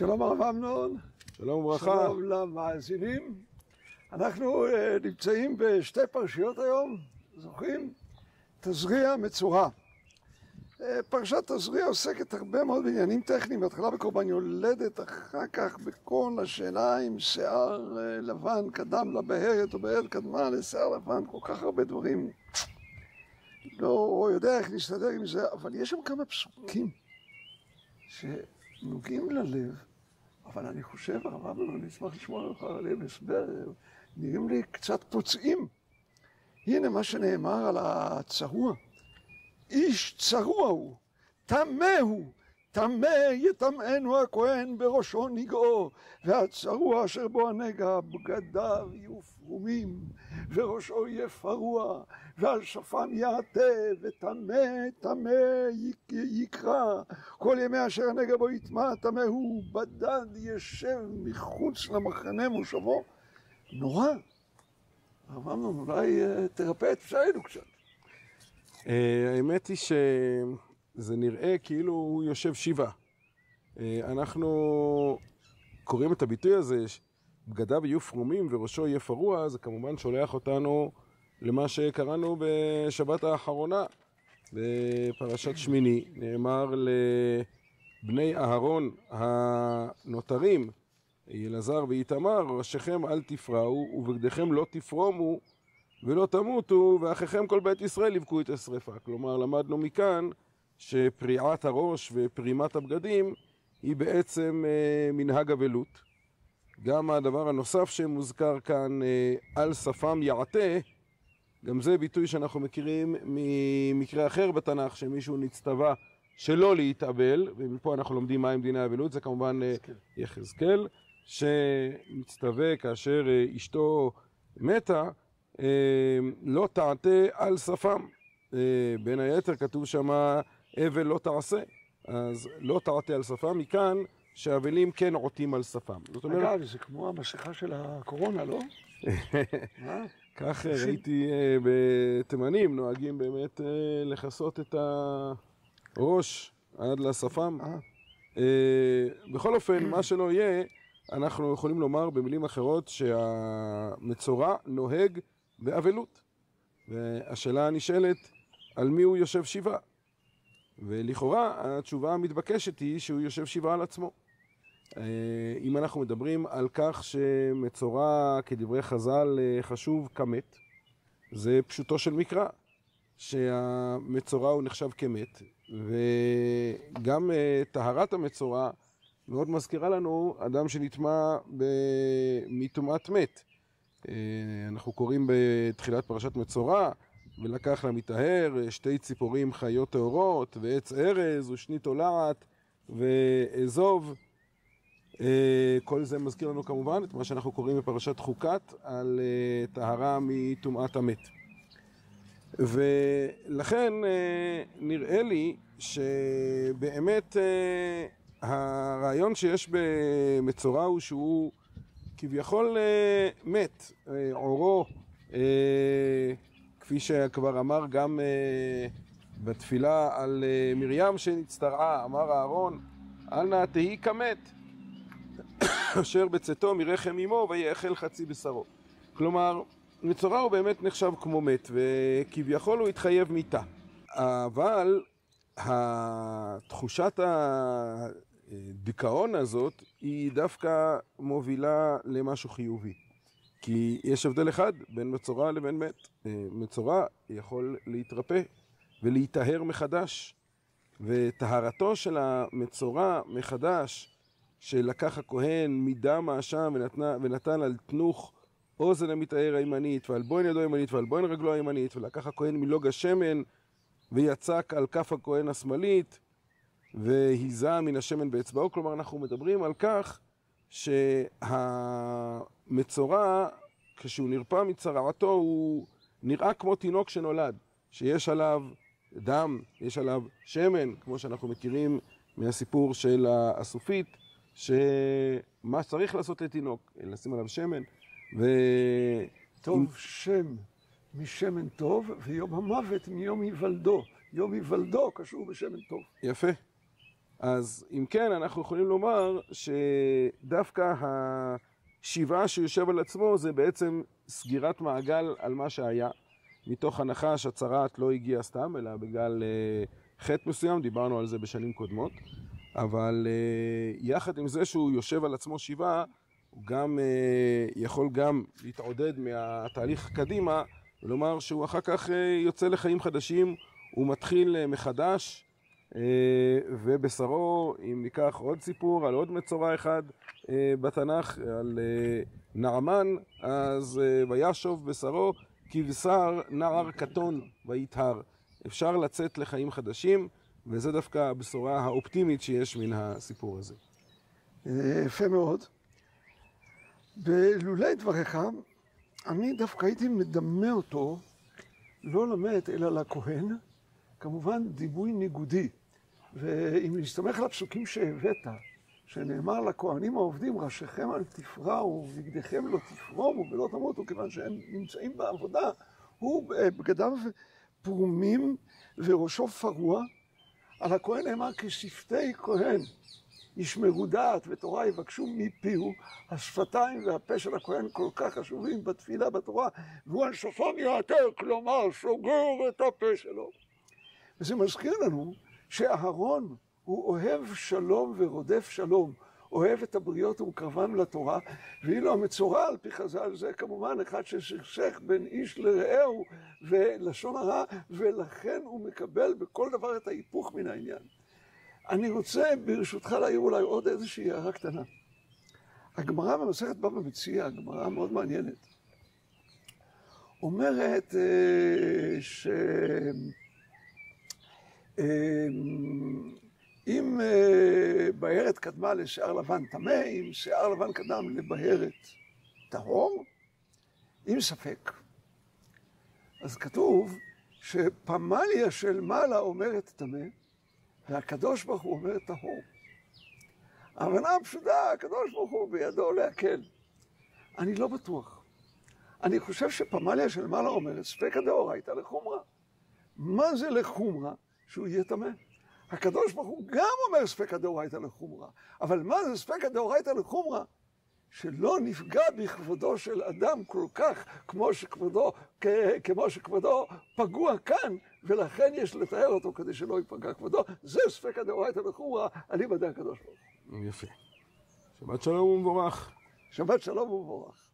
שלום הרב אמנון. שלום וברכה. שלום למאזינים. אנחנו uh, נמצאים בשתי פרשיות היום, זוכרים? תזריע מצורע. Uh, פרשת תזריע עוסקת הרבה מאוד בעניינים טכניים, בהתחלה בקורבן יולדת, אחר כך בכל השאלה אם שיער uh, לבן קדם לבהרת או בהרת קדמה לשיער לבן, כל כך הרבה דברים. לא יודע איך להסתדר עם זה, אבל יש שם כמה פסוקים שנוגעים ללב. אבל אני חושב, הרב אמנון, אני אשמח לשמוע ממך עליהם הסבר, נראים לי קצת פוצעים. הנה מה שנאמר על הצרוע. איש צרוע הוא, טמא הוא, טמא יטמאנו הכהן בראשו נגעו, והצרוע אשר בו הנגע בגדיו יהיו פרומים, וראשו יהיה פרוע, ועל שפם יעטה, וטמא טמא יקרא, כל ימי אשר הנגע בו יטמע טמא הוא, בדד ישב מחוץ למחנה מושבו. נורא. הרב אמנון, אולי תרפא את פשענו קצת. האמת היא שזה נראה כאילו הוא יושב שבעה. אנחנו קוראים את הביטוי הזה, בגדיו יהיו פרומים וראשו יהיה פרוע, זה כמובן שולח אותנו למה שקראנו בשבת האחרונה, בפרשת שמיני. נאמר לבני אהרון הנותרים, אלעזר ואיתמר, ראשיכם אל תפרעו ובגדיכם לא תפרומו ולא תמותו, ואחיכם כל בית ישראל יבכו את השרפה. כלומר, למדנו מכאן שפריעת הראש ופרימת הבגדים היא בעצם אה, מנהג אבלות. גם הדבר הנוסף שמוזכר כאן, אה, על שפם יעטה, גם זה ביטוי שאנחנו מכירים ממקרה אחר בתנ"ך, שמישהו נצטווה שלא להתאבל, ומפה אנחנו לומדים מהם דיני האבלות, זה כמובן אה, יחזקאל, שמצטווה כאשר אה, אשתו מתה, לא תעטה על שפם. בין היתר כתוב שמה אבל לא תעשה. אז לא תעטה על שפם, מכאן שאבלים כן עוטים על שפם. זאת אומרת... אגב, זה כמו המסכה של הקורונה, לא? כך ראיתי בתימנים, נוהגים באמת לכסות את הראש עד לשפם. בכל אופן, מה שלא יהיה, אנחנו יכולים לומר במילים אחרות שהמצורע נוהג באבלות. והשאלה הנשאלת, על מי הוא יושב שבעה? ולכאורה התשובה המתבקשת היא שהוא יושב שבעה על עצמו. אם אנחנו מדברים על כך שמצורע, כדברי חז"ל, חשוב כמת, זה פשוטו של מקרא, שהמצורע הוא נחשב כמת, וגם טהרת המצורע מאוד מזכירה לנו אדם שנטמע מטומאת מת. אנחנו קוראים בתחילת פרשת מצורע, ולקח למטהר שתי ציפורים חיות טהורות, ועץ ארז ושני תולעת ואזוב. כל זה מזכיר לנו כמובן את מה שאנחנו קוראים בפרשת חוקת על טהרה מטומאת המת. ולכן נראה לי שבאמת הרעיון שיש במצורע הוא שהוא כביכול מת, עורו כפי שכבר אמר גם בתפילה על מרים שנצטרעה, אמר אהרון, אל נא תהי כמת, אשר בצאתו מרחם אמו ויאכל חצי בשרו. כלומר, מצורע הוא באמת נחשב כמו מת, וכביכול הוא התחייב מיתה. אבל תחושת הדיכאון הזאת היא דווקא מובילה למשהו חיובי. כי יש הבדל אחד בין מצורע לבין מת. מצורע יכול להתרפא ולהיטהר מחדש, וטהרתו של המצורע מחדש, שלקח הכהן מדם האשם ונתן על תנוך אוזן המטהר הימנית, ועל בוין ידו הימנית ועל בוין רגלו הימנית, ולקח הכהן מלוג השמן ויצק על כף הכהן השמאלית, והיזה מן השמן באצבעו. כלומר, אנחנו מדברים על כך שהמצורע, כשהוא נרפא מצרעתו, הוא נראה כמו תינוק שנולד, שיש עליו דם, יש עליו שמן, כמו שאנחנו מכירים מהסיפור של הסופית, שמה צריך לעשות לתינוק, לשים עליו שמן, ו... טוב שם משמן טוב, ויום המוות מיום היוולדו. יום היוולדו קשור בשמן טוב. יפה. אז אם כן, אנחנו יכולים לומר שדווקא השיבה שיושב על עצמו זה בעצם סגירת מעגל על מה שהיה, מתוך הנחה שהצרעת לא הגיעה סתם, אלא בגלל uh, חטא מסוים, דיברנו על זה בשנים קודמות, אבל uh, יחד עם זה שהוא יושב על עצמו שיבה, הוא גם uh, יכול גם להתעודד מהתהליך קדימה, ולומר שהוא אחר כך uh, יוצא לחיים חדשים, הוא מתחיל uh, מחדש, אה, ובשרו, אם ניקח עוד סיפור על עוד מצורע אחד אה, בתנ"ך, על אה, נעמן, אז וישוב בשרו כבשר נער קטון ויטהר. אפשר לצאת לחיים חדשים, וזה דווקא הבשורה האופטימית שיש מן הסיפור הזה. יפה מאוד. בלולי דבריך, אני דווקא הייתי מדמה אותו לא למת אלא לכהן, כמובן דיבוי ניגודי. ואם נסתמך על הפסוקים שהבאת, שנאמר לכהנים העובדים, ראשיכם אל תפרעו, ובגדיכם לא תפרומו ולא תמותו, כיוון שהם נמצאים בעבודה, הוא בגדיו פרומים וראשו פרוע. על הכהן נאמר כשפתי כהן ישמרו דעת ותורה יבקשו מפיהו, השפתיים והפה של הכהן כל כך חשובים בתפילה בתורה, והוא על שופון יעתר, כלומר סוגר את הפה שלו. וזה מזכיר לנו שאהרון הוא אוהב שלום ורודף שלום, אוהב את הבריות ומקרבן לתורה, ואילו המצורע על פי חז"ל זה כמובן אחד ששכשך בין איש לרעהו ולשון הרע, ולכן הוא מקבל בכל דבר את ההיפוך מן העניין. אני רוצה ברשותך להעיר אולי עוד איזושהי הערה קטנה. הגמרא במסכת בבא מציע, הגמרא מאוד מעניינת, אומרת אה, ש... אמ, אם אה, בהרת קדמה לשיער לבן טמא, אם שיער לבן קדם לבהרת טהור, עם ספק. אז כתוב שפמליה של מעלה אומרת טמא, והקדוש ברוך הוא אומר טהור. ההבנה הפשוטה, הקדוש ברוך הוא בידו להקל. אני לא בטוח. אני חושב שפמליה של מעלה אומרת ספקא דאורייתא לחומרה. מה זה לחומרה? שהוא יהיה טמא. הקדוש ברוך הוא גם אומר ספקא דאורייתא לחומרא, אבל מה זה ספקא דאורייתא לחומרא? שלא נפגע בכבודו של אדם כל כך כמו שכבודו, כמו שכבודו פגוע כאן, ולכן יש לתאר אותו כדי שלא ייפגע כבודו. זה ספקא דאורייתא לחומרא, אליבא הקדוש ברוך הוא. יפה. שבת שלום ומבורך. שבת שלום ומבורך.